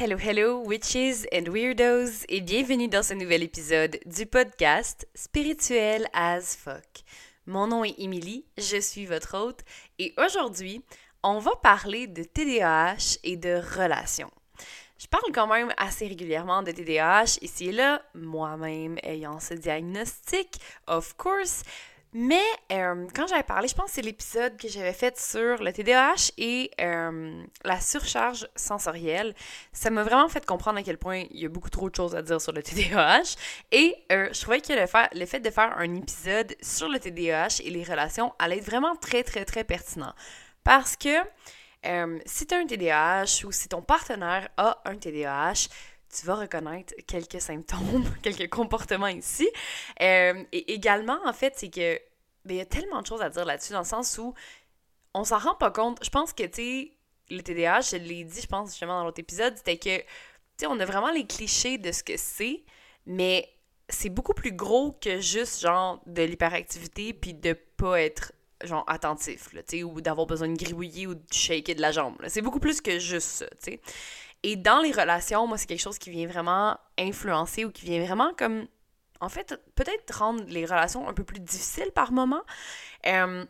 Hello, hello, witches and weirdos, et bienvenue dans ce nouvel épisode du podcast Spirituel as fuck. Mon nom est Emily, je suis votre hôte, et aujourd'hui, on va parler de TDAH et de relations. Je parle quand même assez régulièrement de TDAH ici et là, moi-même ayant ce diagnostic, of course, mais euh, quand j'avais parlé, je pense que c'est l'épisode que j'avais fait sur le TDAH et euh, la surcharge sensorielle, ça m'a vraiment fait comprendre à quel point il y a beaucoup trop de choses à dire sur le TDAH. Et euh, je trouvais que le, le fait de faire un épisode sur le TDAH et les relations allait être vraiment très, très, très pertinent. Parce que si tu as un TDAH ou si ton partenaire a un TDAH, tu vas reconnaître quelques symptômes, quelques comportements ici. Euh, et également, en fait, c'est que ben, il y a tellement de choses à dire là-dessus, dans le sens où on s'en rend pas compte. Je pense que, tu le TDAH, je l'ai dit, je pense, justement, dans l'autre épisode, c'était que, tu sais, on a vraiment les clichés de ce que c'est, mais c'est beaucoup plus gros que juste, genre, de l'hyperactivité puis de pas être genre attentif, là, ou d'avoir besoin de gribouiller ou de shaker de la jambe. C'est beaucoup plus que juste ça, tu sais. Et dans les relations, moi, c'est quelque chose qui vient vraiment influencer ou qui vient vraiment comme, en fait, peut-être rendre les relations un peu plus difficiles par moment. Euh,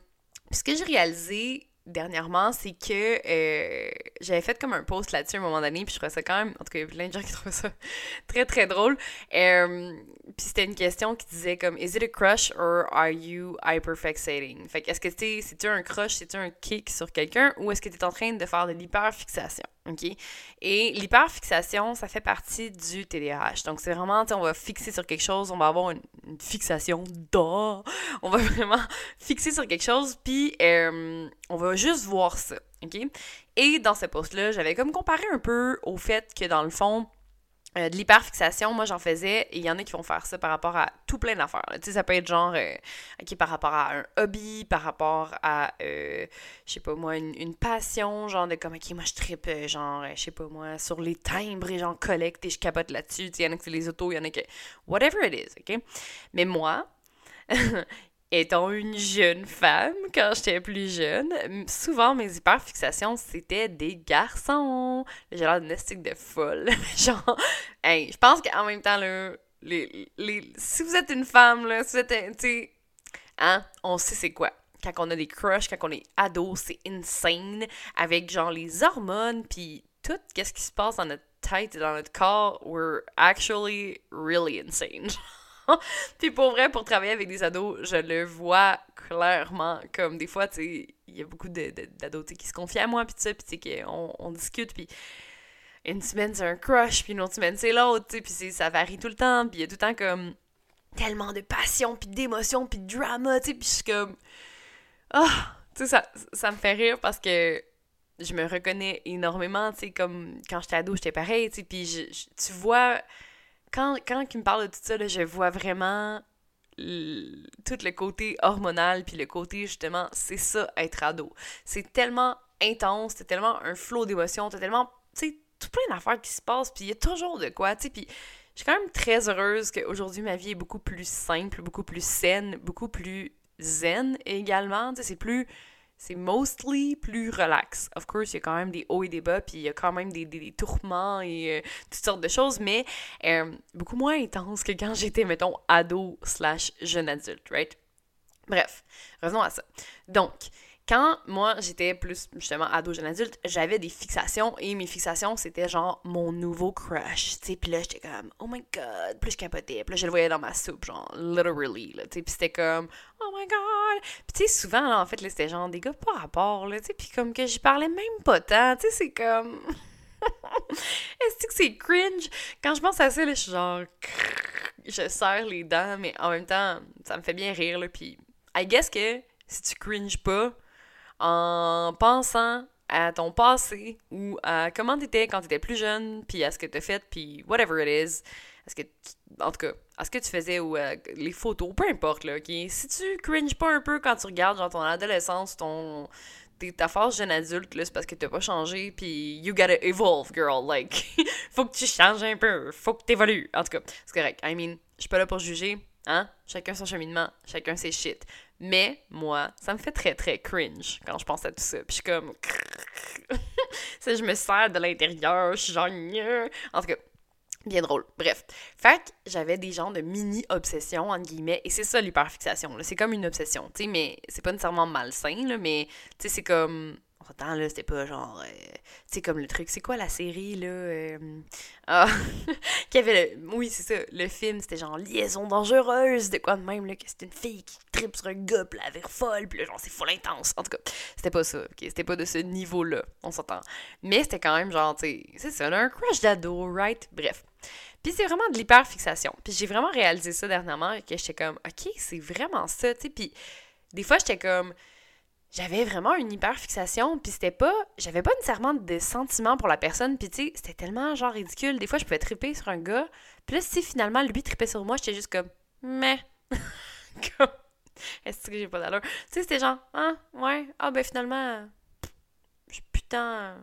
ce que j'ai réalisé dernièrement, c'est que euh, j'avais fait comme un post là-dessus à un moment donné, puis je trouvais ça quand même, en tout cas, il y a plein de gens qui trouvent ça très très drôle. Euh, puis c'était une question qui disait comme Is it a crush or are you hyperfixating? Fait que est-ce que c'est-tu un crush, c'est-tu un kick sur quelqu'un ou est-ce que tu es en train de faire de l'hyperfixation? OK? Et l'hyperfixation, ça fait partie du TDAH. Donc c'est vraiment, on va fixer sur quelque chose, on va avoir une, fixation d'or. On va vraiment fixer sur quelque chose, puis euh, on va juste voir ça. OK? Et dans ce post-là, j'avais comme comparé un peu au fait que dans le fond, euh, de l'hyperfixation, moi j'en faisais, et il y en a qui vont faire ça par rapport à tout plein d'affaires. Tu sais, ça peut être genre, euh, par rapport à un hobby, par rapport à, euh, je sais pas moi, une, passion, genre de comme, ok, moi je tripe, genre, je sais pas moi, sur les timbres et j'en collecte et je capote là-dessus. Il y en a qui c'est les autos, il y en a qui. Whatever it is, ok? Mais moi, étant une jeune femme, quand j'étais plus jeune, souvent mes hyperfixations, c'était des garçons. J'ai l'air d'une de folle. Genre, je pense qu'en même temps, là, les, les, si vous êtes une femme, là, si vous êtes, hein, on sait c'est quoi. Quand on a des crushs, quand on est ado, c'est insane. Avec, genre, les hormones, puis tout, qu'est-ce qui se passe dans notre tête et dans notre corps, we're actually really insane. puis pour vrai, pour travailler avec des ados, je le vois clairement. Comme des fois, tu sais, il y a beaucoup d'ados qui se confient à moi, puis ça, puis tu sais, qu'on on discute, puis une semaine c'est un crush, puis une autre semaine c'est l'autre, tu sais, puis ça varie tout le temps, puis il y a tout le temps comme tellement de passion, puis d'émotion, puis de drama, tu sais, puis je suis comme. Ah! tu sais, ça, ça me fait rire parce que je me reconnais énormément, tu sais, comme quand j'étais ado, j'étais pareil, tu sais, puis tu vois quand, quand il me parle de tout ça, je vois vraiment tout le côté hormonal, puis le côté justement, c'est ça être ado. C'est tellement intense, c'est tellement un flot d'émotions, t'as tellement, tu tout plein d'affaires qui se passent, puis il y a toujours de quoi, tu sais, puis je suis quand même très heureuse qu'aujourd'hui ma vie est beaucoup plus simple, beaucoup plus saine, beaucoup plus zen également, tu c'est plus c'est mostly plus relax. Of course, il y a quand même des hauts et des bas, puis il y a quand même des, des, tourments et euh, toutes sortes de choses, mais euh, beaucoup moins intense que quand j'étais, mettons, ado slash jeune adulte, right? Bref, revenons à ça. Donc, quand moi j'étais plus justement ado jeune adulte, j'avais des fixations et mes fixations c'était genre mon nouveau crush, tu sais, puis là j'étais comme oh my god, plus je capotais, puis là je le voyais dans ma soupe genre literally tu sais, puis c'était comme oh my god. Puis tu souvent là en fait là c'était genre des gars pas rapport là, tu sais, puis comme que j'y parlais même pas tant, tu sais, c'est comme Est-ce que c'est cringe? Quand je pense à ça, là, je suis genre. Je serre les dents, mais en même temps, ça me fait bien rire, là. Puis, I guess que si tu cringes pas, en pensant à ton passé ou à comment t'étais quand t'étais plus jeune, puis à ce que t'as fait, puis whatever it is. Est-ce que, en tout cas, à ce que tu faisais ou les photos, peu importe, là, ok? Si tu cringes pas un peu quand tu regardes, genre, ton adolescence, ton, ta phase jeune adulte, là, c'est parce que t'as pas changé, puis you gotta evolve, girl. Like, faut que tu changes un peu, faut que t'évolues. En tout cas, c'est correct. I mean, je suis pas là pour juger, hein? Chacun son cheminement, chacun ses shit. Mais moi, ça me fait très très cringe quand je pense à tout ça. Puis je suis comme. ça, je me sers de l'intérieur, je suis genre. En tout cas, bien drôle. Bref. Fait que j'avais des genres de mini-obsessions, entre guillemets, et c'est ça l'hyperfixation. C'est comme une obsession, tu sais, mais c'est pas nécessairement malsain, là, mais tu sais, c'est comme Attends, là, c'était pas genre. Euh, tu comme le truc. C'est quoi la série, là euh, Ah Qui avait le. Oui, c'est ça. Le film, c'était genre Liaison dangereuse, de quoi de même, là, que c'était une fille qui tripe sur un gars, pis la folle, pis là, genre, c'est full intense. En tout cas, c'était pas ça, ok C'était pas de ce niveau-là, on s'entend. Mais c'était quand même genre, tu sais, c'est ça, un crush d'ado, right? Bref. Puis c'est vraiment de l'hyperfixation. Puis j'ai vraiment réalisé ça dernièrement, que j'étais comme, ok, c'est vraiment ça, tu sais. Puis des fois, j'étais comme j'avais vraiment une hyperfixation, puis c'était pas... J'avais pas nécessairement de sentiments pour la personne, puis tu sais, c'était tellement genre ridicule. Des fois, je pouvais triper sur un gars, puis là, si finalement, lui tripait sur moi, j'étais juste comme... Mais... comme... Est-ce que j'ai pas d'allure? Tu sais, c'était genre... Ah, ouais, ah ben finalement... Putain...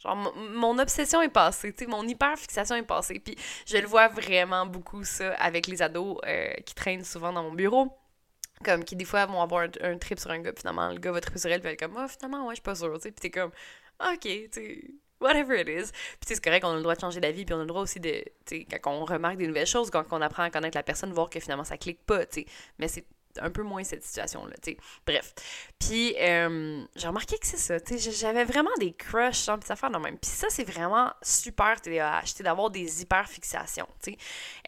Genre, mon obsession est passée, tu sais, mon hyperfixation est passée. Puis je le vois vraiment beaucoup, ça, avec les ados euh, qui traînent souvent dans mon bureau comme qui des fois vont avoir un, trip sur un gars, finalement le gars va tripper sur elle, puis elle est comme, oh, finalement, ouais, je suis pas sûre, tu sais, puis t'es comme, ok, tu sais, whatever it is. Puis c'est correct, on a le droit de changer d'avis, puis on a le droit aussi de, tu sais, quand on remarque des nouvelles choses, quand on apprend à connaître la personne, voir que finalement ça clique pas, tu sais, mais c'est un peu moins cette situation-là, tu. Bref. Puis, euh, j'ai remarqué que c'est ça, tu j'avais vraiment des crushs, genre, ça affaires de même. Puis ça, c'est vraiment super TDAH, tu d'avoir des hyperfixations, tu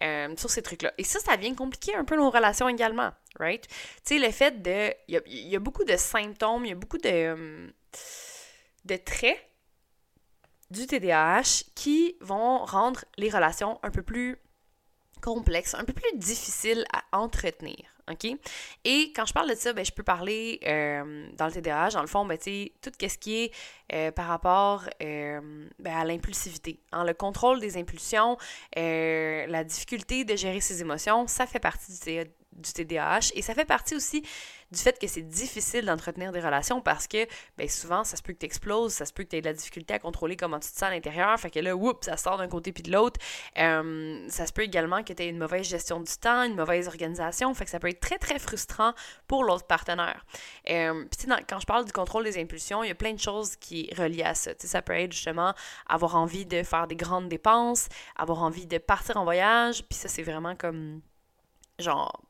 euh, sur ces trucs-là. Et ça, ça vient compliquer un peu nos relations également, right? Tu sais, le fait de... Il y a, beaucoup de symptômes, il y a beaucoup de, euh, de traits du TDAH qui vont rendre les relations un peu plus complexes, un peu plus difficiles à entretenir. OK? Et quand je parle de ça, ben, je peux parler euh, dans le TDAH, dans le fond, ben, tout ce qui est euh, par rapport euh, ben, à l'impulsivité. Hein, le contrôle des impulsions, la difficulté de gérer ses émotions, ça fait partie du, du TDAH et ça fait partie aussi du fait que c'est difficile d'entretenir des relations parce que ben, souvent, ça se peut que tu exploses, ça se peut que tu aies de la difficulté à contrôler comment tu te sens à l'intérieur. Fait que là, oups, ça sort d'un côté puis de l'autre. Ça se peut également que tu aies une mauvaise gestion du temps, une mauvaise organisation. Fait que ça peut être très, très frustrant pour l'autre partenaire. Puis quand je parle du contrôle des impulsions, il y a plein de choses qui relient à ça. sais, ça peut être justement avoir envie de faire des grandes dépenses, avoir envie de partir en voyage. Puis ça, c'est vraiment comme genre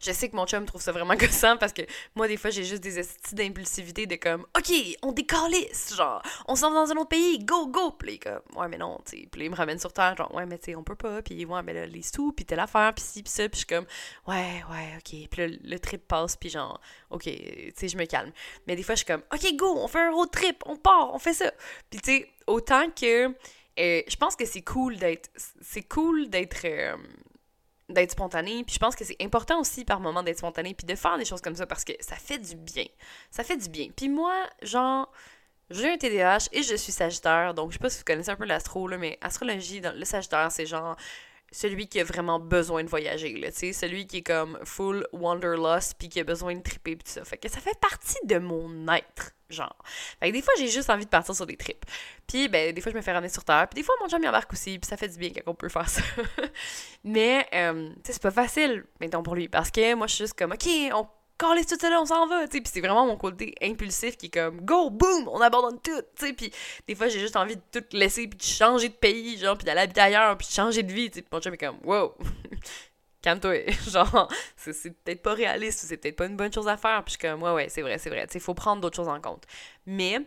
je sais que mon chum trouve ça vraiment gossant parce que moi, des fois, j'ai juste des estis d'impulsivité de comme, OK, on décalisse, genre, on s'en va dans un autre pays, go, go. Puis comme, ouais, mais non, tu sais. Puis il me ramène sur terre, genre, ouais, mais tu sais, on peut pas. Puis ouais, mais là, les sous, puis telle affaire, puis ci, puis ça. Puis je suis comme, ouais, ouais, OK. Puis là, le trip passe, puis genre, OK, tu sais, je me calme. Mais des fois, je suis comme, OK, go, on fait un road trip, on part, on fait ça. Puis tu sais, autant que. Euh, je pense que c'est cool d'être. C'est cool d'être. Euh, d'être spontané. Puis je pense que c'est important aussi par moment d'être spontané puis de faire des choses comme ça parce que ça fait du bien. Ça fait du bien. Puis moi, genre, j'ai un TDAH et je suis Sagittaire. Donc je sais pas si vous connaissez un peu l'astro, mais astrologie, le Sagittaire, c'est genre celui qui a vraiment besoin de voyager, là, tu sais, celui qui est comme full wanderlust puis qui a besoin de triper pis tout ça. Fait que ça fait partie de mon être, genre. Fait que des fois, j'ai juste envie de partir sur des trips. Puis, ben, des fois, je me fais ramener sur Terre. Puis des fois, mon chum embarque aussi, puis ça fait du bien quand on peut faire ça. Mais, euh, tu sais, c'est pas facile, mettons, pour lui, parce que moi, je suis juste comme, OK, on calisse tout ça là, on s'en va, tu sais. Puis c'est vraiment mon côté impulsif qui est comme go, boom, on abandonne tout, tu sais. Puis des fois, j'ai juste envie de tout laisser, puis de changer de pays, genre, puis d'aller habiter ailleurs, puis de changer de vie, tu sais. Mon chum est comme wow, calme-toi. genre, c'est peut-être pas réaliste, c'est peut-être pas une bonne chose à faire. Puis je suis comme ouais, ouais, c'est vrai, c'est vrai, tu sais, faut prendre d'autres choses en compte. Mais,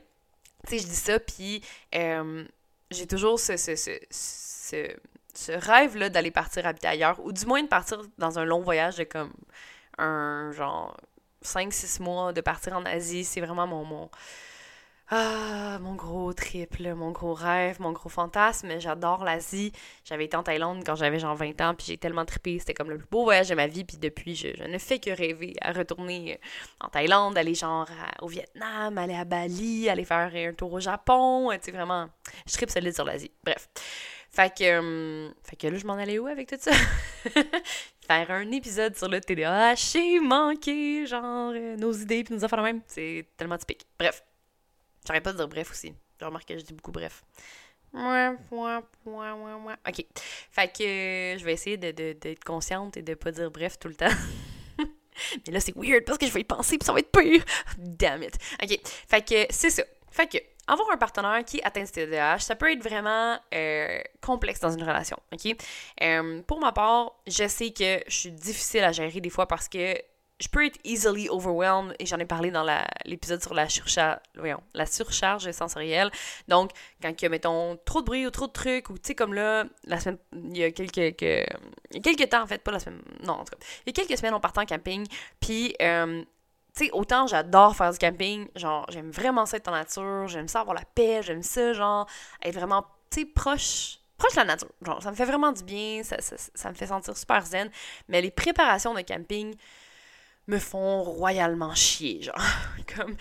tu sais, je dis ça, puis euh, j'ai toujours ce, ce, ce, ce, ce rêve-là d'aller partir habiter ailleurs, ou du moins de partir dans un long voyage de comme un genre 5-6 mois de partir en Asie. C'est vraiment mon, mon, ah, mon gros triple, mon gros rêve, mon gros fantasme. J'adore l'Asie. J'avais été en Thaïlande quand j'avais genre 20 ans, puis j'ai tellement trippé. C'était comme le plus beau voyage de ma vie, puis depuis, je, ne fais que rêver à retourner en Thaïlande, aller genre au Vietnam, aller à Bali, aller faire un tour au Japon. Tu sais, vraiment, je tripe solide sur l'Asie. Bref. Fait que, hum, fait que là, je m'en allais où avec tout ça? Faire un épisode sur le TDAH j'ai manqué, genre, euh, nos idées puis nos affaires de même. C'est tellement typique. Bref. J'arrête pas de dire bref aussi. J'ai remarqué que je dis beaucoup bref. Ok. Fait que euh, je vais essayer d'être de, consciente et de pas dire bref tout le temps. Mais là, c'est weird parce que je vais y penser puis ça va être pire. Damn it. OK. Fait que c'est ça. Fait que avoir un partenaire qui atteint ce TDAH, ça peut être vraiment euh, complexe dans une relation, OK? Euh, pour ma part, je sais que je suis difficile à gérer des fois parce que je peux être easily overwhelmed et j'en ai parlé dans l'épisode sur la surcharge, sensorielle. Donc, quand il y a, mettons, trop de bruit ou trop de trucs, ou tu sais, comme là, la il y a quelques, quelques temps, en fait, pas la semaine, non, en tout cas, il y a quelques semaines, on partait en camping, puis, euh, tu autant j'adore faire du camping, genre, j'aime vraiment ça être en nature, j'aime ça avoir la paix, j'aime ça, genre, être vraiment, proche proche de la nature. Genre, ça me fait vraiment du bien, ça, ça, me fait sentir super zen. Mais les préparations de camping, me font royalement chier, genre. comme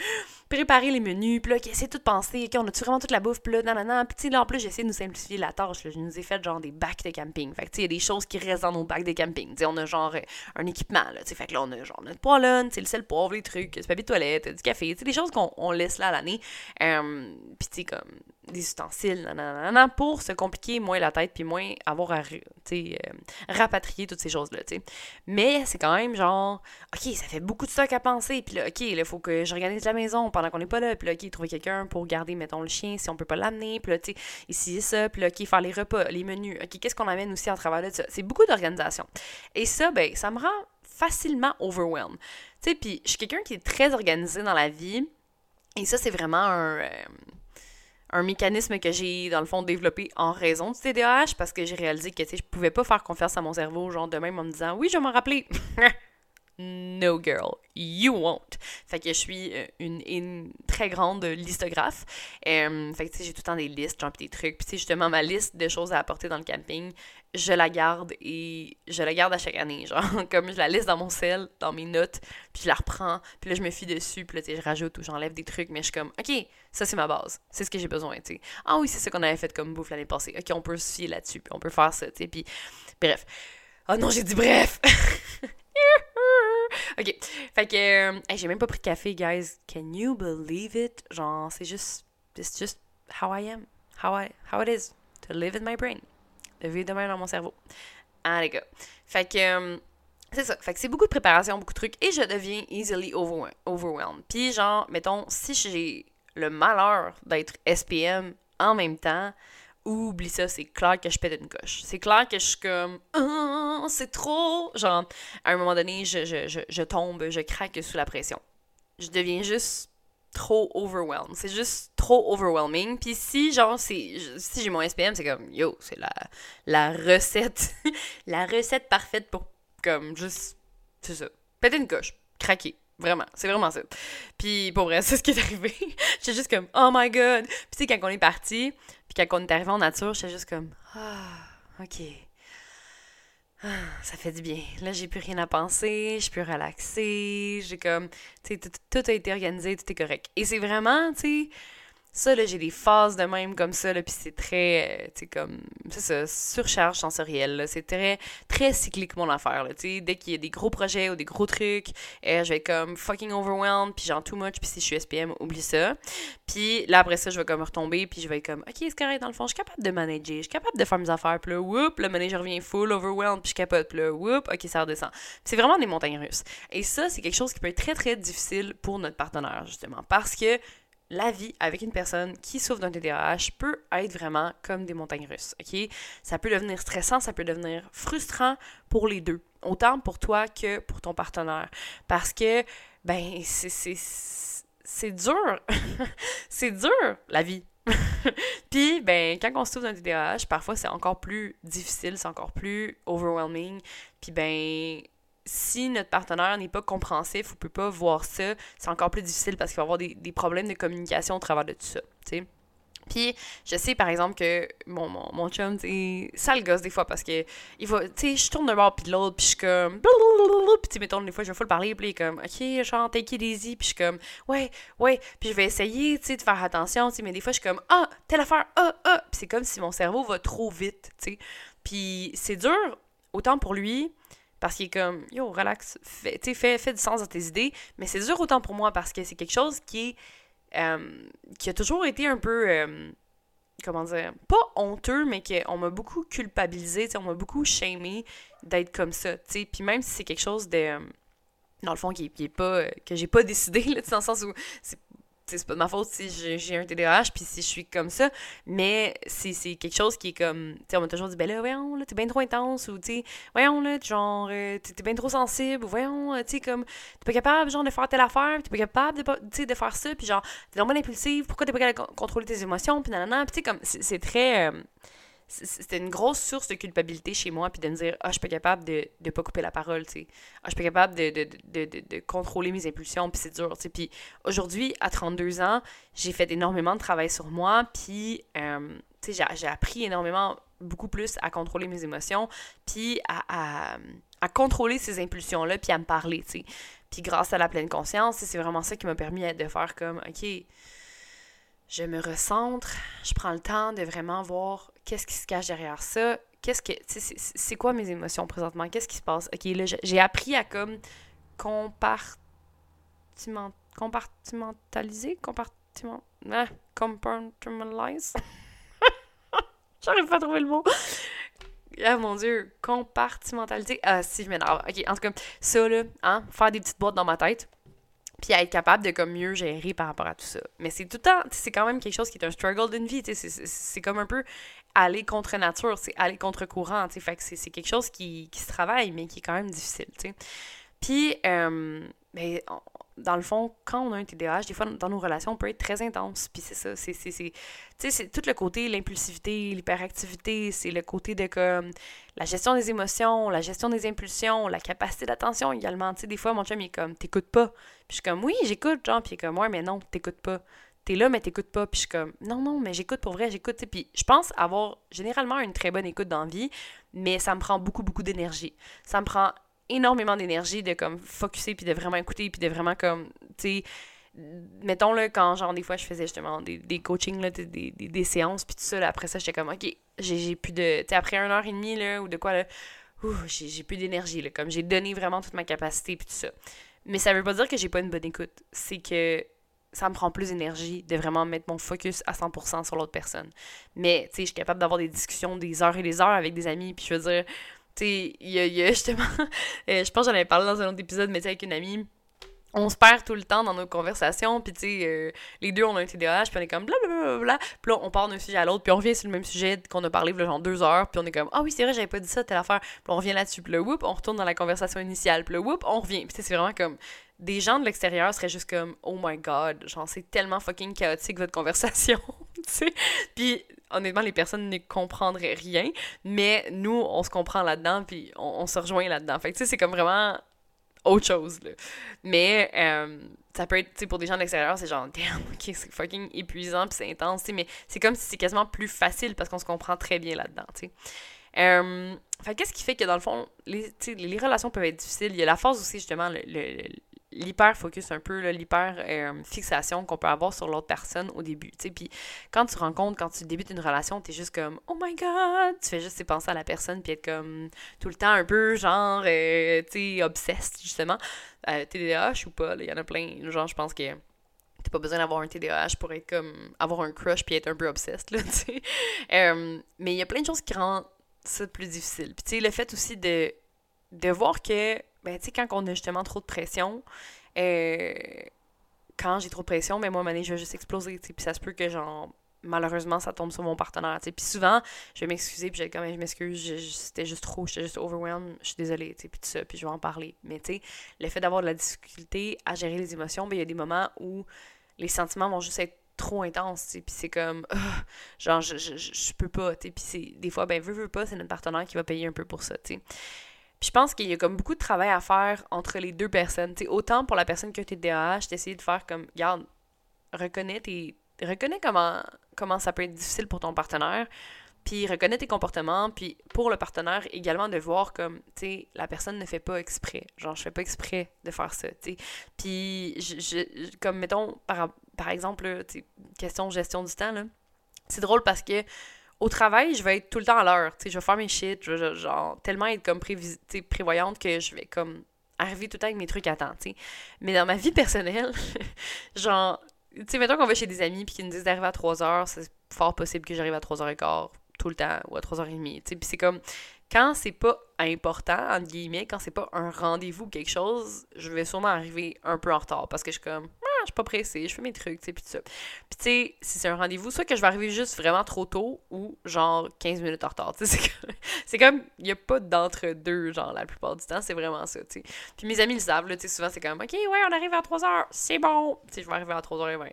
préparer les menus, puis là, c'est tout pensé, ok, on a-tu vraiment toute la bouffe, puis là, nanana. Puis là, en plus, j'essaie de nous simplifier la tâche. Je nous ai fait genre des bacs de camping. Fait que tu sais, il y a des choses qui restent dans nos bacs de camping. Tu on a genre un équipement, là. Tu sais, fait que là, on a genre notre poêlonne, le sel poivre, les trucs, du papier de toilette, du café, tu sais, des choses qu'on laisse là à l'année. Euh, puis tu sais, comme des ustensiles, nanana, pour se compliquer moins la tête, puis moins avoir à euh, rapatrier toutes ces choses-là. Mais c'est quand même genre, OK, ça fait beaucoup de stock à penser, puis là, OK, il faut que j'organise la maison pendant qu'on n'est pas là, puis là, OK, trouver quelqu'un pour garder, mettons, le chien si on peut pas l'amener, puis là, tu ici, ça, puis là, OK, faire les repas, les menus, OK, qu'est-ce qu'on amène aussi en travers de ça? C'est beaucoup d'organisation. Et ça, ben, ça me rend facilement overwhelmed. Tu sais, puis je suis quelqu'un qui est très organisé dans la vie, et ça, c'est vraiment un... Euh, un mécanisme que j'ai, dans le fond, développé en raison du TDAH parce que j'ai réalisé que, tu je pouvais pas faire confiance à mon cerveau, genre, de même en me disant, oui, je vais m'en rappeler. No girl, you won't. Fait que je suis euh, une, très grande listographe. Fait que tu sais, j'ai tout le temps des listes, genre des trucs. Puis tu sais, justement, ma liste de choses à apporter dans le camping, je la garde et je la garde à chaque année. Genre, comme je la liste dans mon sel, dans mes notes, puis je la reprends, puis là, je me fie dessus, puis là, tu sais, je rajoute ou j'enlève des trucs, mais je suis comme, OK, ça, c'est ma base. C'est ce que j'ai besoin, tu sais. Ah oui, c'est ce qu'on avait fait comme bouffe l'année passée. OK, on peut se fier là-dessus, puis on peut faire ça, tu sais. Puis, bref. Oh non, j'ai dit bref! ok. Fait que. Euh, j'ai même pas pris café, guys. Can you believe it? Genre, c'est juste. It's just how I am. How, I, how it is to live in my brain. De vivre demain dans mon cerveau. Ah, les gars. Fait que. Euh, c'est ça. Fait que c'est beaucoup de préparation, beaucoup de trucs. Et je deviens easily overwhelmed. Puis, genre, mettons, si j'ai le malheur d'être SPM en même temps, oublie ça, c'est clair que je pète une coche. C'est clair que je suis comme, oh, c'est trop. Genre, à un moment donné, je, je, je, tombe, je craque sous la pression. Je deviens juste trop overwhelmed. C'est juste trop overwhelming. Puis si, genre, si j'ai mon SPM, c'est comme, yo, c'est la, la recette, la recette parfaite pour, comme, juste, c'est ça, péter une coche, craquer. Vraiment, c'est vraiment ça. Puis pour vrai, c'est ce qui est arrivé. J'étais juste comme, oh my god. Puis tu sais, quand on est parti, puis quand on est arrivé en nature, j'étais juste comme Ah, ok. Ah, ça fait du bien. Là, j'ai plus rien à penser, je peux relaxer, j'ai comme, tu sais, tout a été organisé, tout est correct. Et c'est vraiment, tu sais, ça, là, j'ai des phases de même comme ça, là, puis c'est très, euh, tu sais, comme, c'est ça, surcharge sensorielle, là. C'est très, très cyclique, mon affaire, là, tu sais. Dès qu'il y a des gros projets ou des gros trucs, euh, je vais comme fucking overwhelmed, puis genre too much, puis si je suis SPM, oublie ça. Puis là, après ça, je vais comme retomber, puis je vais comme, ok, c'est correct, dans le fond, je suis capable de manager, je suis capable de faire mes affaires, puis là, whoop, le manager revient full overwhelmed, puis je capote, puis là, whoop, ok, ça redescend. C'est vraiment des montagnes russes. Et ça, c'est quelque chose qui peut être très, très difficile pour notre partenaire, justement, parce que la vie avec une personne qui souffre d'un TDAH peut être vraiment comme des montagnes russes, ok? Ça peut devenir stressant, ça peut devenir frustrant pour les deux, autant pour toi que pour ton partenaire. Parce que, ben, c'est dur. c'est dur, la vie. Puis, ben, quand on souffre d'un TDAH, parfois c'est encore plus difficile, c'est encore plus overwhelming. Puis, ben, si notre partenaire n'est pas compréhensif ou peut pas voir ça, c'est encore plus difficile parce qu'il va avoir des, problèmes de communication au travers de tout ça. Puis, je sais par exemple que mon, mon, mon chum, tu ça le gosse des fois parce que il va, tu sais, je tourne d'un bord puis de l'autre, puis je suis comme, puis tu mettons, des fois, je vais le parler, puis il est comme, ok, genre, take it easy, puis je suis comme, ouais, ouais, puis je vais essayer, tu sais, de faire attention, mais des fois, je suis comme, ah, telle affaire, ah, ah, puis c'est comme si mon cerveau va trop vite, tu sais. Puis c'est dur, autant pour lui, parce qu'il est comme, yo, relax, fais, fais, fais du sens dans tes idées. Mais c'est dur autant pour moi parce que c'est quelque chose qui est. Euh, qui a toujours été un peu. Euh, comment dire Pas honteux, mais qu'on m'a beaucoup culpabilisé, on m'a beaucoup shamé d'être comme ça. sais Puis même si c'est quelque chose de. dans le fond, qui, qui est pas, que j'ai pas décidé, là, dans le sens où c'est c'est pas de ma faute si j'ai un TDAH puis si je suis comme ça, mais c'est quelque chose qui est comme, tu sais, on m'a toujours dit, ben là, voyons, là, t'es bien trop intense, ou tu sais, voyons, là, genre, euh, t'es bien trop sensible, ou voyons, euh, tu sais, comme, t'es pas capable, genre, de faire telle affaire, t'es pas capable, de, de faire ça, puis genre, t'es normalement impulsive, pourquoi t'es pas capable de contrôler tes émotions, puis nanana, puis tu comme, c'est très. Euh, c'était une grosse source de culpabilité chez moi, puis de me dire, ah, je suis pas capable de ne pas couper la parole, tu sais. Ah, je suis pas capable de, de, de, de, contrôler mes impulsions, puis c'est dur, tu sais. Puis aujourd'hui, à 32 ans, j'ai fait énormément de travail sur moi, puis, euh, tu sais, j'ai appris énormément, beaucoup plus à contrôler mes émotions, puis à, à, à contrôler ces impulsions-là, puis à me parler, tu sais. Puis grâce à la pleine conscience, c'est vraiment ça qui m'a permis de faire comme, OK, je me recentre, je prends le temps de vraiment voir qu'est-ce qui se cache derrière ça, qu'est-ce que c'est quoi mes émotions présentement, qu'est-ce qui se passe? OK, là j'ai appris à comme compartiment, compartimentaliser, compartiment ah, compartmentalize? J'arrive pas à trouver le mot. Ah mon dieu, compartimentaliser. Ah si, je m'énerve. OK, en tout cas, ça là, hein, faire des petites boîtes dans ma tête puis à être capable de comme mieux gérer par rapport à tout ça. Mais c'est tout le temps, c'est quand même quelque chose qui est un struggle d'une vie, c'est comme un peu aller contre nature, c'est aller contre courant, tu fait que c'est quelque chose qui, qui, se travaille, mais qui est quand même difficile, tu. Puis, euh, ben, dans le fond, quand on a un TDAH, des fois, dans nos relations, on peut être très intense. Puis c'est ça, c'est, c'est, c'est tout le côté, l'impulsivité, l'hyperactivité, c'est le côté de comme la gestion des émotions, la gestion des impulsions, la capacité d'attention également. Tu sais, des fois, mon chum, il est comme, t'écoutes pas. Puis je suis comme, oui, j'écoute, genre, puis il est comme, ouais, mais non, t'écoutes pas. T'es là, mais t'écoutes pas. Puis je suis comme, non, non, mais j'écoute pour vrai, j'écoute. Puis je pense avoir généralement une très bonne écoute dans la vie, mais ça me prend beaucoup, beaucoup d'énergie. Ça me prend énormément d'énergie de comme focuser puis de vraiment écouter puis de vraiment comme tu sais mettons là quand genre des fois je faisais justement des, des coachings là, des, des, des, séances puis tout ça là, après ça j'étais comme ok j'ai plus de tu après une heure et demie là ou de quoi là j'ai plus d'énergie là comme j'ai donné vraiment toute ma capacité puis tout ça. Mais ça veut pas dire que j'ai pas une bonne écoute. C'est que ça me prend plus d'énergie de vraiment mettre mon focus à 100% sur l'autre personne. Mais tu sais je suis capable d'avoir des discussions des heures et des heures avec des amis puis je veux dire il y, a, justement, euh, je pense que j'en avais parlé dans un autre épisode, mais tu avec une amie, on se perd tout le temps dans nos conversations, puis tu sais, euh, les deux, on a un TDAH, puis on est comme blablabla, puis là, on part d'un sujet à l'autre, puis on revient sur le même sujet qu'on a parlé, genre deux heures, puis on est comme, ah oui, c'est vrai, j'avais pas dit ça, telle affaire, puis on revient là-dessus, puis là, whoop, on retourne dans la conversation initiale, puis là, whoop, on revient, puis c'est vraiment comme, des gens de l'extérieur seraient juste comme, oh my god, genre, c'est tellement fucking chaotique votre conversation, tu sais, puis honnêtement, les personnes ne comprendraient rien, mais nous, on se comprend là-dedans, puis on, se rejoint là-dedans. Fait que, tu sais, c'est comme vraiment autre chose, là. Mais euh, ça peut être, tu sais, pour des gens de l'extérieur, c'est genre, damn, ok, c'est fucking épuisant, puis c'est intense, tu sais, mais c'est comme si c'est quasiment plus facile parce qu'on se comprend très bien là-dedans, tu sais. Euh, qu'est-ce qui fait que dans le fond, les, les relations peuvent être difficiles? Il y a la phase aussi, justement, le, l'hyper-focus un peu, l'hyper-fixation euh, qu'on peut avoir sur l'autre personne au début. Puis quand tu rencontres, quand tu débutes une relation, t'es juste comme « Oh my God! » Tu fais juste penser à la personne puis être comme tout le temps un peu genre, euh, tu obsessed, justement. Euh, TDAH ou pas, il y en a plein. Genre, je pense que t'as pas besoin d'avoir un TDAH pour être comme avoir un crush puis être un peu obsessed, là, tu sais. Mais il y a plein de choses qui rendent ça plus difficile. Puis tu sais, le fait aussi de, de voir que ben, tu sais, quand on a justement trop de pression, euh, quand j'ai trop de pression, ben, moi, à je vais juste exploser, tu sais, puis ça se peut que, genre, malheureusement, ça tombe sur mon partenaire, tu sais. Puis souvent, je vais m'excuser, puis je vais quand même, je m'excuse, c'était juste trop, j'étais juste overwhelmed, je suis désolée, tu sais, puis tout ça, puis je vais en parler. Mais, tu sais, le fait d'avoir de la difficulté à gérer les émotions, ben, il y a des moments où les sentiments vont juste être trop intenses, tu puis c'est comme, genre, je, je, je, peux pas, tu sais, puis des fois, ben, veux, veux pas, c'est notre partenaire qui va payer un peu pour ça, tu sais. Puis je pense qu'il y a comme beaucoup de travail à faire entre les deux personnes. T'sais, autant pour la personne qui a TDAH, d'essayer de faire comme, regarde, reconnais, tes, reconnais comment, comment ça peut être difficile pour ton partenaire, puis reconnais tes comportements, puis pour le partenaire également de voir comme, tu sais, la personne ne fait pas exprès. Genre, je fais pas exprès de faire ça, tu. Puis, je, comme, mettons, par, par exemple, question gestion du temps, là, c'est drôle parce que au travail, je vais être tout le temps à l'heure. Je vais faire mes shit. Je vais genre, tellement être comme prévoyante que je vais comme arriver tout le temps avec mes trucs à temps. Mais dans ma vie personnelle, genre, tu sais, mettons qu'on va chez des amis puis qu'ils nous disent d'arriver à 3 heures, c'est fort possible que j'arrive à 3 h 15 tout le temps ou à 3h30. Puis c'est comme, quand c'est pas important, entre guillemets, quand c'est pas un rendez-vous ou quelque chose, je vais sûrement arriver un peu en retard parce que je suis comme, je suis pas pressée, je fais mes trucs, tu sais, puis tout ça. Puis tu sais, si c'est un rendez-vous, soit que je vais arriver juste vraiment trop tôt ou genre 15 minutes en retard, tu sais, c'est comme, il y a pas d'entre-deux, genre, la plupart du temps, c'est vraiment ça, tu sais. Puis mes amis le savent, tu sais, souvent c'est comme, ok, ouais, on arrive à 3h, c'est bon, tu sais, je vais arriver à 3h20.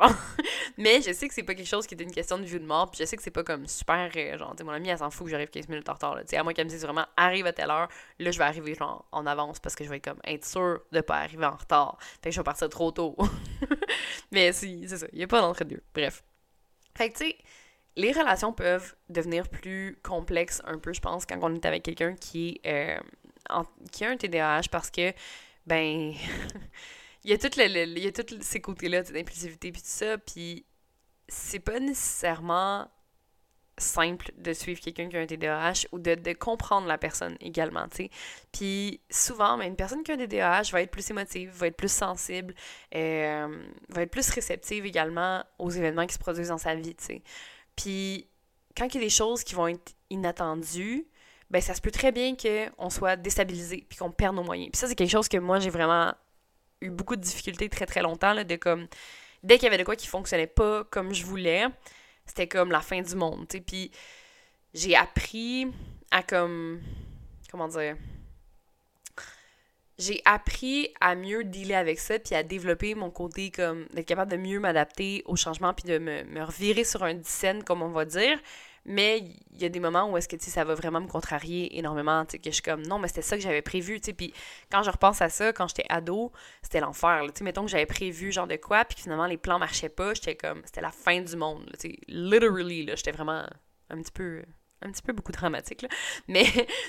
Mais je sais que c'est pas quelque chose qui est une question de vue de mort, puis je sais que c'est pas comme super, euh, genre, tu mon ami, elle s'en fout que j'arrive 15 minutes en retard, tu sais, à moins qu'elle me dise vraiment, arrive à telle heure, là, je vais arriver, en avance parce que je vais comme être sûr de pas arriver en retard. Fait que je vais partir trop tôt. Mais si, c'est ça, il n'y a pas d'entre-deux. Bref. Fait que, tu sais, les relations peuvent devenir plus complexes un peu, je pense, quand on est avec quelqu'un qui, euh, qui a un TDAH parce que, ben, il y a tous ces côtés-là d'impulsivité puis tout ça, puis c'est pas nécessairement simple de suivre quelqu'un qui a un TDAH ou de, comprendre la personne également, tu sais. Puis souvent, mais ben, une personne qui a un TDAH va être plus émotive, va être plus sensible, euh, va être plus réceptive également aux événements qui se produisent dans sa vie, tu sais. Puis quand il y a des choses qui vont être inattendues, ben ça se peut très bien qu'on soit déstabilisé puis qu'on perde nos moyens. Puis ça, c'est quelque chose que moi, j'ai vraiment beaucoup de difficultés très très longtemps, là, de comme, dès qu'il y avait de quoi qui fonctionnait pas comme je voulais, c'était comme la fin du monde, tu sais. Puis j'ai appris à comme. Comment dire? J'ai appris à mieux dealer avec ça, puis à développer mon côté comme d'être capable de mieux m'adapter au changement, puis de me, me revirer sur un scène, comme on va dire. Mais il y a des moments où est-ce que, ça va vraiment me contrarier énormément, que je suis comme, non, mais c'était ça que j'avais prévu, tu puis quand je repense à ça, quand j'étais ado, c'était l'enfer, tu mettons que j'avais prévu genre de quoi, puis finalement les plans marchaient pas, j'étais comme, c'était la fin du monde, tu literally, là, j'étais vraiment un petit peu un petit peu beaucoup dramatique, là. Mais,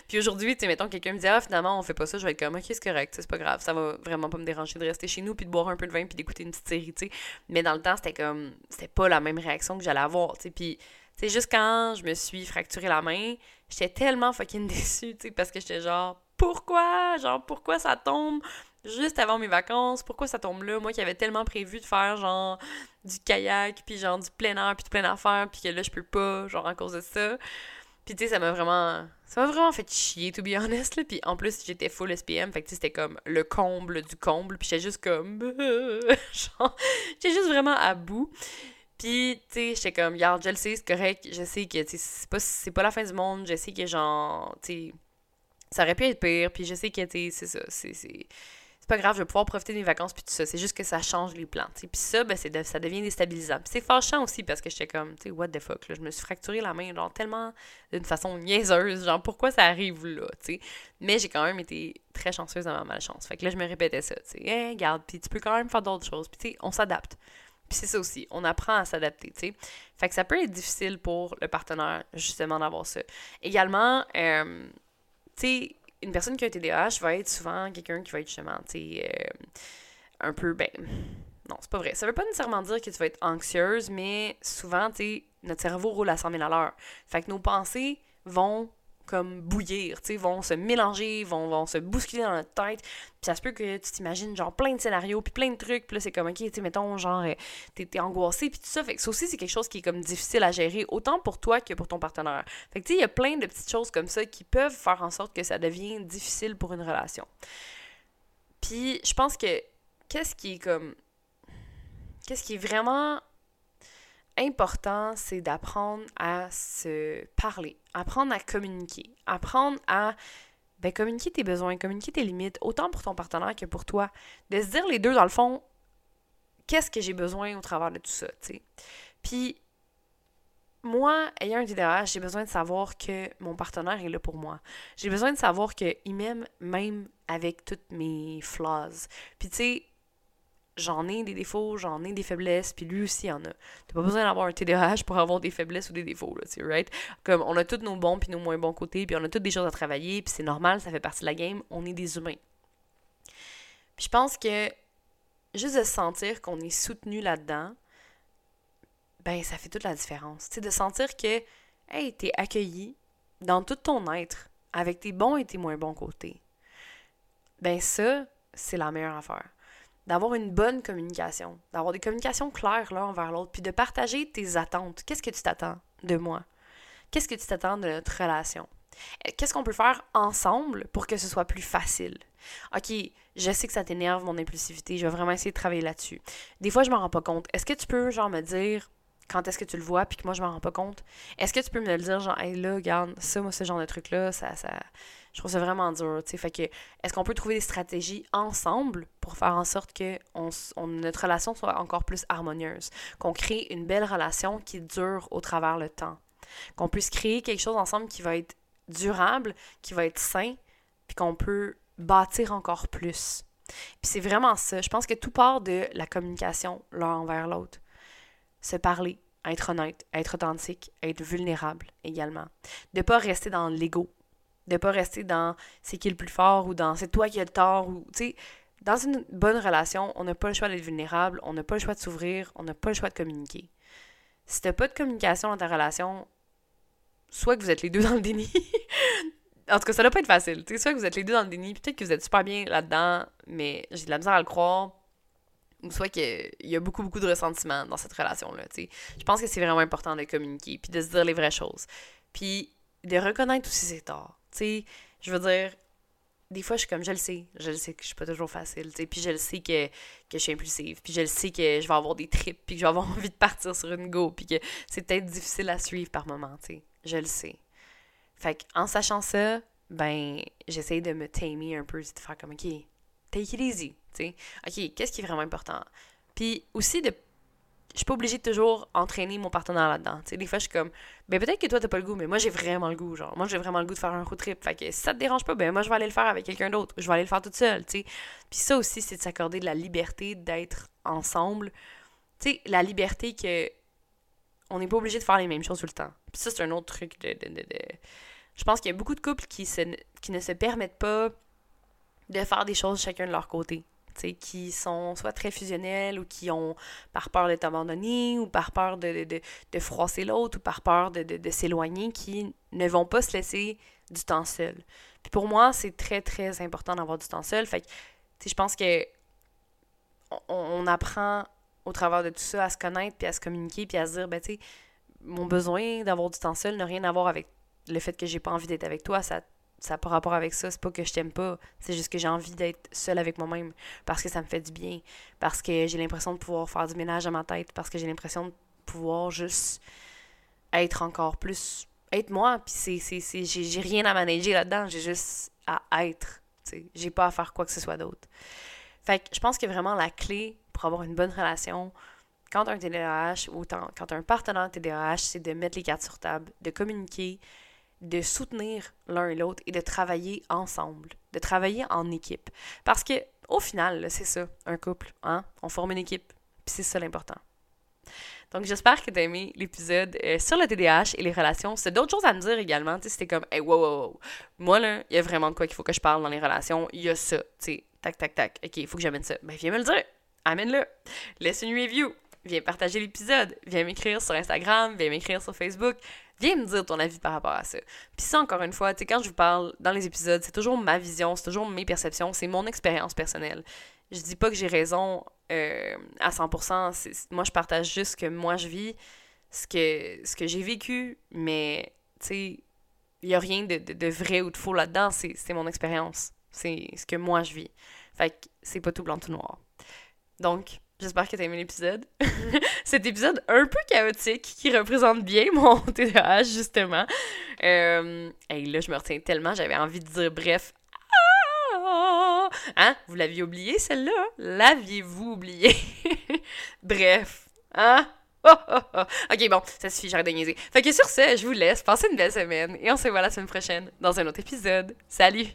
puis aujourd'hui, tu sais, mettons, quelqu'un me dit, ah, finalement, on fait pas ça, je vais être comme, ok, c'est correct, c'est pas grave, ça va vraiment pas me déranger de rester chez nous, puis de boire un peu de vin, puis d'écouter une petite série. Mais dans le temps, c'était comme, c'était pas la même réaction que j'allais avoir. Puis, c'est juste quand je me suis fracturé la main, j'étais tellement fucking déçue, tu sais, parce que j'étais genre, pourquoi? Genre, pourquoi ça tombe juste avant mes vacances? Pourquoi ça tombe là? Moi qui avais tellement prévu de faire, genre, du kayak, puis genre, du plein air, puis du plein affaire, puis que là, je peux pas, genre, à cause de ça. Puis tu sais, ça m'a vraiment... Ça m'a vraiment fait chier, to be honest, là. Puis en plus, j'étais full SPM, fait que c'était comme le comble du comble, puis j'étais juste comme... genre, j'étais juste vraiment à bout. Puis, tu sais, j'étais comme, regarde, je le sais, c'est correct, je sais que c'est pas, la fin du monde, je sais que, genre, tu ça aurait pu être pire, puis je sais que, tu sais, c'est ça, c'est. Pas grave, je vais pouvoir profiter de mes vacances, puis tout ça. C'est juste que ça change les plans, tu. Puis ça, ben, ça devient déstabilisant. C'est fâchant aussi, parce que j'étais comme, tu sais, what the fuck, là, je me suis fracturé la main, genre, tellement d'une façon niaiseuse, genre, pourquoi ça arrive là, tu. Mais j'ai quand même été très chanceuse dans ma malchance. Fait que là, je me répétais ça, tu sais, hey, regarde, puis tu peux quand même faire d'autres choses, puis tu sais, on s'adapte. Puis c'est ça aussi, on apprend à s'adapter, tu sais. Fait que ça peut être difficile pour le partenaire, justement, d'avoir ça. Également, euh, tu sais, une personne qui a un TDAH va être souvent quelqu'un qui va être justement, tu sais, euh, un peu, ben, non, c'est pas vrai. Ça veut pas nécessairement dire que tu vas être anxieuse, mais souvent, tu sais, notre cerveau roule à 100 000 à l'heure. Fait que nos pensées vont comme bouillir, tu sais, vont se mélanger, vont, vont se bousculer dans notre tête. Puis ça se peut que tu t'imagines genre plein de scénarios, puis plein de trucs, puis là c'est comme, ok, tu sais, mettons, genre, euh, t'es, t'es angoissé, puis tout ça. Fait que ça aussi, c'est quelque chose qui est comme difficile à gérer, autant pour toi que pour ton partenaire. Fait que tu sais, il y a plein de petites choses comme ça qui peuvent faire en sorte que ça devient difficile pour une relation. Puis je pense que, qu'est-ce qui est comme. Qu'est-ce qui est vraiment important, c'est d'apprendre à se parler, apprendre à communiquer, apprendre à ben, communiquer tes besoins, communiquer tes limites, autant pour ton partenaire que pour toi. De se dire les deux, dans le fond, qu'est-ce que j'ai besoin au travers de tout ça, tu sais. Puis, moi, ayant un TDAH, j'ai besoin de savoir que mon partenaire est là pour moi. J'ai besoin de savoir qu'il m'aime même avec toutes mes flaws. Puis, tu sais, j'en ai des défauts, j'en ai des faiblesses, puis lui aussi en a. T'as pas besoin d'avoir un TDAH pour avoir des faiblesses ou des défauts, là, tu sais, right? Comme on a tous nos bons puis nos moins bons côtés, puis on a toutes des choses à travailler, puis c'est normal, ça fait partie de la game, on est des humains. Puis je pense que juste de sentir qu'on est soutenu là-dedans, ben ça fait toute la différence. Tu de sentir que, hey, t'es accueilli dans tout ton être, avec tes bons et tes moins bons côtés. Ben ça, c'est la meilleure affaire d'avoir une bonne communication, d'avoir des communications claires l'un envers l'autre, puis de partager tes attentes. Qu'est-ce que tu t'attends de moi? qu'est-ce que tu t'attends de notre relation? Euh, qu'est-ce qu'on peut faire ensemble pour que ce soit plus facile? OK, je sais que ça t'énerve, mon impulsivité, je vais vraiment essayer de travailler là-dessus. Des fois, je m'en rends pas compte. Est-ce que tu peux, genre, me dire quand est-ce que tu le vois puis que moi, je m'en rends pas compte? Est-ce que tu peux me le dire, genre, hey, là, regarde, ça, moi, ce genre de truc-là, ça, ça, je trouve ça vraiment dur, tu sais. Fait que, est-ce qu'on peut trouver des stratégies ensemble pour faire en sorte que notre relation soit encore plus harmonieuse? Qu'on crée une belle relation qui dure au travers le temps? Qu'on puisse créer quelque chose ensemble qui va être durable, qui va être sain, puis qu'on peut bâtir encore plus. Puis c'est vraiment ça. Je pense que tout part de la communication l'un envers l'autre. Se parler, être honnête, être authentique, être vulnérable également. De pas rester dans l'ego de pas rester dans c'est qui le plus fort ou dans c'est toi qui as le tort ou tu sais dans une bonne relation, on n'a pas le choix d'être vulnérable, on n'a pas le choix de s'ouvrir, on n'a pas le choix de communiquer. Si t'as pas de communication dans ta relation, soit que vous êtes les deux dans le déni. en tout cas, ça doit pas être facile. sais soit que vous êtes les deux dans le déni, peut-être que vous êtes super bien là-dedans, mais j'ai de la misère à le croire. Ou soit qu'il y a beaucoup, beaucoup de ressentiment dans cette relation-là. Je pense que c'est vraiment important de communiquer, puis de se dire les vraies choses. Puis de reconnaître aussi ses torts. Tu sais, je veux dire, des fois, je suis comme, je le sais, je le sais que je suis pas toujours facile, tu sais, puis je le sais que, que je suis impulsive, puis je le sais que je vais avoir des trips, puis que je vais avoir envie de partir sur une go, puis que c'est peut-être difficile à suivre par moment, tu sais, je le sais. Fait en sachant ça, ben, j'essaie de me tamer un peu, de faire comme, OK, take it easy, OK, qu'est-ce qui est vraiment important? Puis aussi de je suis pas obligée de toujours entraîner mon partenaire là-dedans. Tu des fois, je suis comme, ben peut-être que toi, t'as pas le goût, mais moi, j'ai vraiment le goût. Genre, moi, j'ai vraiment le goût de faire un road trip. Fait si ça te dérange pas, ben moi, je vais aller le faire avec quelqu'un d'autre. Je vais aller le faire toute seule, tu. Puis ça aussi, c'est de s'accorder de la liberté d'être ensemble. Tu la liberté que on n'est pas obligé de faire les mêmes choses tout le temps. Puis ça, c'est un autre truc Je pense qu'il y a beaucoup de couples qui ne se permettent pas de faire des choses chacun de leur côté qui sont soit très fusionnels ou qui ont par peur d'être abandonnés ou par peur de, de, de froisser l'autre ou par peur de, de, s'éloigner, qui ne vont pas se laisser du temps seul. Puis pour moi, c'est très, très important d'avoir du temps seul. Fait que, je pense que on, apprend au travers de tout ça à se connaître, puis à se communiquer, puis à se dire, ben, tu sais, mon besoin d'avoir du temps seul n'a rien à voir avec le fait que j'ai pas envie d'être avec toi. Ça ça n'a pas rapport avec ça. C'est pas que je t'aime pas. C'est juste que j'ai envie d'être seule avec moi-même parce que ça me fait du bien. Parce que j'ai l'impression de pouvoir faire du ménage à ma tête. Parce que j'ai l'impression de pouvoir juste être encore plus. Être moi. Puis c'est. J'ai rien à manager là-dedans. J'ai juste à être. J'ai pas à faire quoi que ce soit d'autre. Fait que je pense que vraiment la clé pour avoir une bonne relation, quand un TDAH ou quand un partenaire TDAH, c'est de mettre les cartes sur table, de communiquer, de soutenir l'un et l'autre et de travailler ensemble, de travailler en équipe. Parce que au final, c'est ça, un couple, hein? On forme une équipe, puis c'est ça l'important. Donc j'espère que tu as aimé l'épisode euh, sur le TDAH et les relations. C'est d'autres choses à me dire également, tu sais, c'était comme hey, wow, wow, wow. Moi là, il y a vraiment de quoi qu'il faut que je parle dans les relations, il y a ça, tu sais, tac tac tac. OK, il faut que j'amène ça. Ben viens me le dire. Amène-le. Laisse une review. Viens partager l'épisode. Viens m'écrire sur Instagram, viens m'écrire sur Facebook viens me dire ton avis par rapport à ça. Puis ça, encore une fois, tu sais, quand je vous parle dans les épisodes, c'est toujours ma vision, c'est toujours mes perceptions, c'est mon expérience personnelle. Je dis pas que j'ai raison euh, à 100%, moi je partage juste ce que moi je vis, ce que, ce que j'ai vécu, mais tu sais, il y a rien de, de, vrai ou de faux là-dedans, c'est mon expérience, c'est ce que moi je vis. Fait que c'est pas tout blanc, tout noir. Donc, J'espère que t'as aimé l'épisode. Cet épisode un peu chaotique qui représente bien mon TDAH, justement. Euh, là, je me retiens tellement, j'avais envie de dire bref. Ah! Hein? Vous l'aviez oublié, celle-là? L'aviez-vous oublié? bref. Hein? Oh, oh, oh. Ok, bon, ça suffit, j'arrête de niaiser. Fait que sur ce, je vous laisse. Passez une belle semaine et on se voit la semaine prochaine dans un autre épisode. Salut!